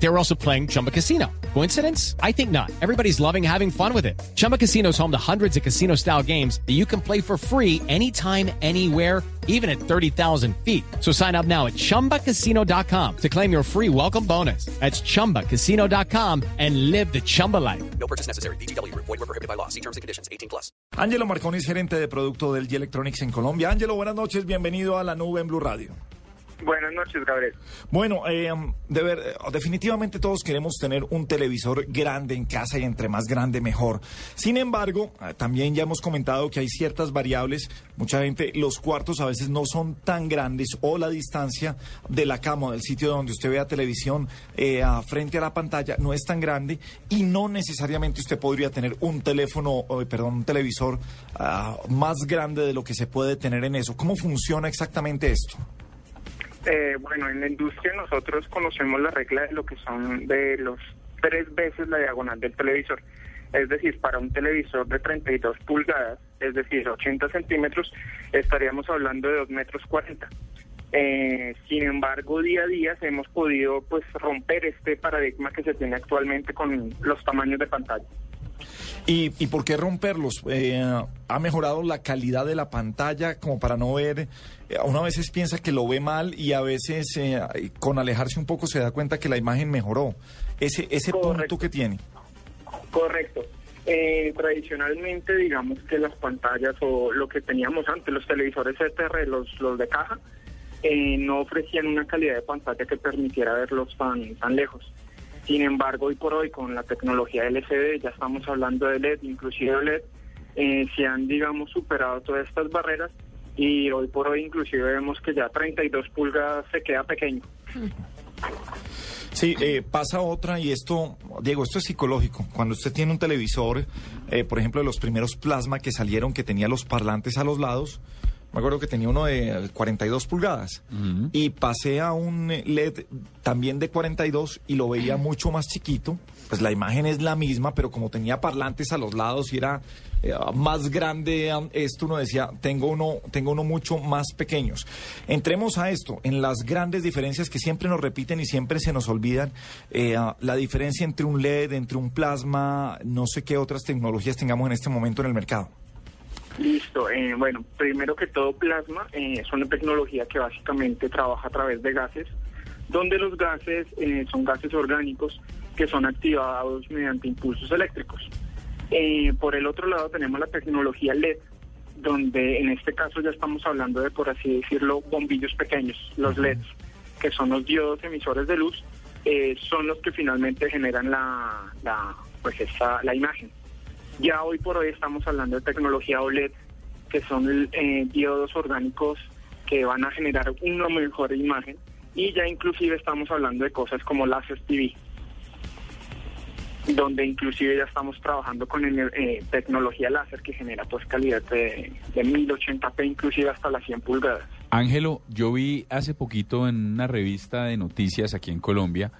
They were also playing Chumba Casino. Coincidence? I think not. Everybody's loving having fun with it. Chumba Casino is home to hundreds of casino style games that you can play for free anytime, anywhere, even at 30,000 feet. So sign up now at chumbacasino.com to claim your free welcome bonus. That's chumbacasino.com and live the Chumba life. No purchase necessary. BGW. Void were prohibited by law. See terms and conditions. 18 plus. Angelo Marconi es gerente de producto del G Electronics en Colombia. Angelo, buenas noches, bienvenido a la nube en Blue Radio. Buenas noches, Gabriel. Bueno, eh, de ver, eh, definitivamente todos queremos tener un televisor grande en casa y entre más grande mejor. Sin embargo, eh, también ya hemos comentado que hay ciertas variables. Mucha gente, los cuartos a veces no son tan grandes o la distancia de la cama, del sitio donde usted vea televisión eh, frente a la pantalla no es tan grande y no necesariamente usted podría tener un teléfono, eh, perdón, un televisor ah, más grande de lo que se puede tener en eso. ¿Cómo funciona exactamente esto? Eh, bueno, en la industria nosotros conocemos la regla de lo que son de los tres veces la diagonal del televisor. Es decir, para un televisor de 32 pulgadas, es decir, 80 centímetros, estaríamos hablando de 2 metros 40. Eh, sin embargo, día a día hemos podido pues romper este paradigma que se tiene actualmente con los tamaños de pantalla. ¿Y, y por qué romperlos? Eh, ¿Ha mejorado la calidad de la pantalla como para no ver? eh, uno a veces piensa que lo ve mal y a veces eh, con alejarse un poco se da cuenta que la imagen mejoró. Ese, ese punto que tiene. Correcto. Eh, tradicionalmente, digamos que las pantallas o lo que teníamos antes, los televisores CTR, los, los de caja, eh, no ofrecían una calidad de pantalla que permitiera verlos tan, tan lejos. Sin embargo, hoy por hoy, con la tecnología LCD, ya estamos hablando de LED, inclusive OLED, eh, se han, digamos, superado todas estas barreras y hoy por hoy inclusive vemos que ya 32 pulgadas se queda pequeño. Sí, eh, pasa otra y esto, Diego, esto es psicológico. Cuando usted tiene un televisor, eh, por ejemplo, de los primeros plasma que salieron, que tenía los parlantes a los lados, me acuerdo que tenía uno de 42 pulgadas y pasé a un LED también de 42 y lo veía mucho más chiquito. Pues la imagen es la misma, pero como tenía parlantes a los lados y era eh, más grande esto, uno decía, tengo uno, tengo uno mucho más pequeños. Entremos a esto, en las grandes diferencias que siempre nos repiten y siempre se nos olvidan, eh, ah, la diferencia entre un LED, entre un plasma, no sé qué otras tecnologías tengamos en este momento en el mercado. Listo. eh, bueno, primero que todo, plasma eh, es una tecnología que básicamente trabaja a través de gases, donde los gases eh, son gases orgánicos que son activados mediante impulsos eléctricos. Eh, por el otro lado tenemos la tecnología LED, donde en este caso ya estamos hablando de, por así decirlo, bombillos pequeños, los LEDs, que son los diodos emisores de luz, son los que finalmente generan la, la, pues esa, la imagen. Ya hoy por hoy estamos hablando de tecnología OLED, que son eh, diodos orgánicos que van a generar una mejor imagen y ya inclusive estamos hablando de cosas como láser TV, donde inclusive ya estamos trabajando con eh, tecnología láser que genera pues calidad de, de 1080p inclusive hasta las 100 pulgadas. Ángelo, yo vi hace poquito en una revista de noticias aquí en Colombia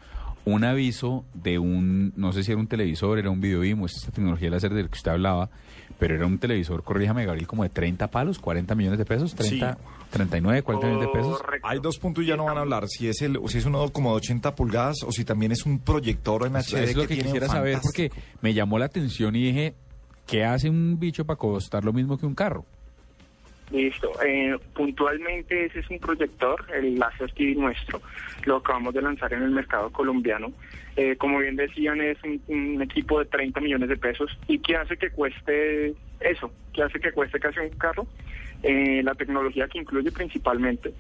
un aviso de un, no sé si era un televisor, era un videoimo, es esta tecnología láser del que usted hablaba, pero era un televisor, corríjame Gabriel, como de 30 palos, 40 millones de pesos, 30, 39, 40 millones de pesos. Correcto. Hay dos puntos ya no van a hablar, si es el, o si es uno como de 80 pulgadas o si también es un proyector en Eso HD es lo que tiene quisiera saber porque me llamó la atención y dije, ¿qué hace un bicho para costar lo mismo que un carro? Listo. Eh, puntualmente ese es un proyector, el Láser TV nuestro. Lo acabamos de lanzar en el mercado colombiano. Eh, como bien decían, es un, equipo de 30 millones de pesos. ¿Y qué hace que cueste eso? ¿Qué hace que cueste casi un carro? Eh, la tecnología que incluye principalmente,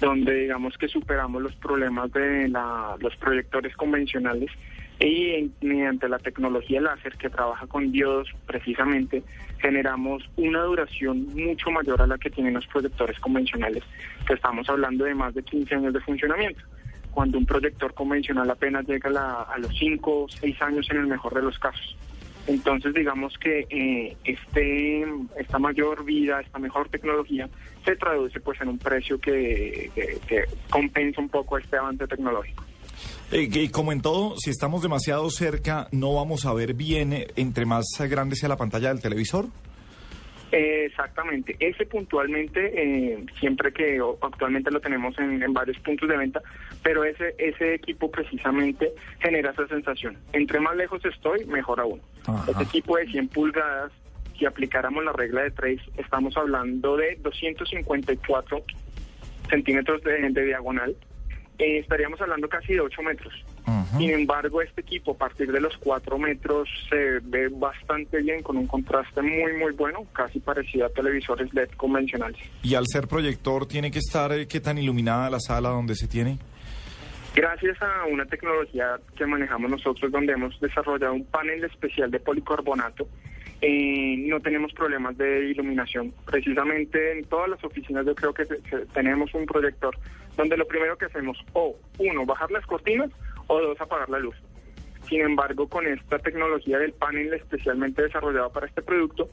donde digamos que superamos los problemas de la- los proyectores convencionales y mediante la tecnología láser que trabaja con diodos precisamente generamos una duración mucho mayor a la que tienen los proyectores convencionales, que estamos hablando de más de 15 años de funcionamiento, cuando un proyector convencional apenas llega a, la- a los 5 o 6 años en el mejor de los casos. Entonces, digamos que eh, este, esta mayor vida, esta mejor tecnología, se traduce pues en un precio que compensa un poco este avance tecnológico. Eh, que como en todo, si estamos demasiado cerca, no vamos a ver bien eh, entre más grande sea la pantalla del televisor. Eh, exactamente, ese puntualmente, eh, siempre que o- actualmente lo tenemos en, en varios puntos de venta, pero ese ese equipo precisamente genera esa sensación. Entre más lejos estoy, mejor aún. Ajá. Este equipo de 100 pulgadas, si aplicáramos la regla de Trace, estamos hablando de 254 centímetros de, de diagonal, eh, estaríamos hablando casi de 8 metros. Sin embargo, este equipo a partir de los 4 metros se ve bastante bien, con un contraste muy, muy bueno, casi parecido a televisores LED convencionales. Y al ser proyector, ¿tiene que estar eh, qué tan iluminada la sala donde se tiene? Gracias a una tecnología que manejamos nosotros, donde hemos desarrollado un panel especial de policarbonato, eh, no tenemos problemas de iluminación. Precisamente en todas las oficinas yo creo que que tenemos un proyector donde lo primero que hacemos, o uno, bajar las cortinas, o dos, apagar la luz. Sin embargo, con esta tecnología del panel especialmente desarrollado para este producto,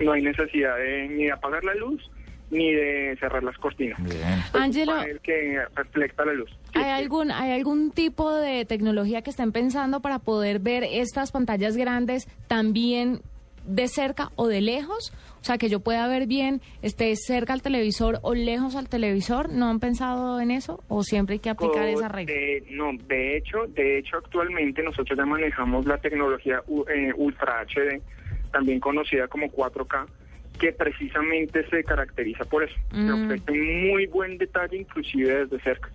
no hay necesidad de, ni de apagar la luz ni de cerrar las cortinas. Bien. Panel que refleja la luz. ¿hay algún, ¿hay algún tipo de tecnología que estén pensando para poder ver estas pantallas grandes también de cerca o de lejos? O sea, que yo pueda ver bien, esté cerca al televisor o lejos al televisor. ¿No han pensado en eso? ¿O siempre hay que aplicar Oh, esa regla? de- no, de hecho, de hecho actualmente nosotros ya manejamos la tecnología eh, Ultra HD, también conocida como 4K, que precisamente se caracteriza por eso. que Mm. ofrece un muy buen detalle inclusive desde cerca.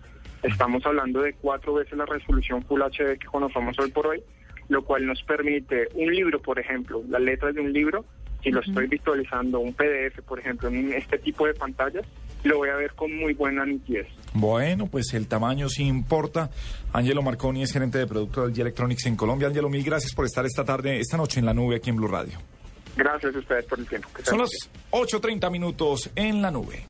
Estamos hablando de cuatro veces la resolución Full HD que conocemos hoy por hoy, lo cual nos permite un libro, por ejemplo, las letras de un libro, si lo estoy visualizando, un PDF, por ejemplo, en este tipo de pantallas, lo voy a ver con muy buena nitidez. Bueno, pues el tamaño sí importa. Angelo Marconi es gerente de producto del G Electronics en Colombia. Angelo, mil gracias por estar esta tarde, esta noche en la nube aquí en Blue Radio. Gracias a ustedes por el tiempo. Que Son las 8.30 minutos en la nube.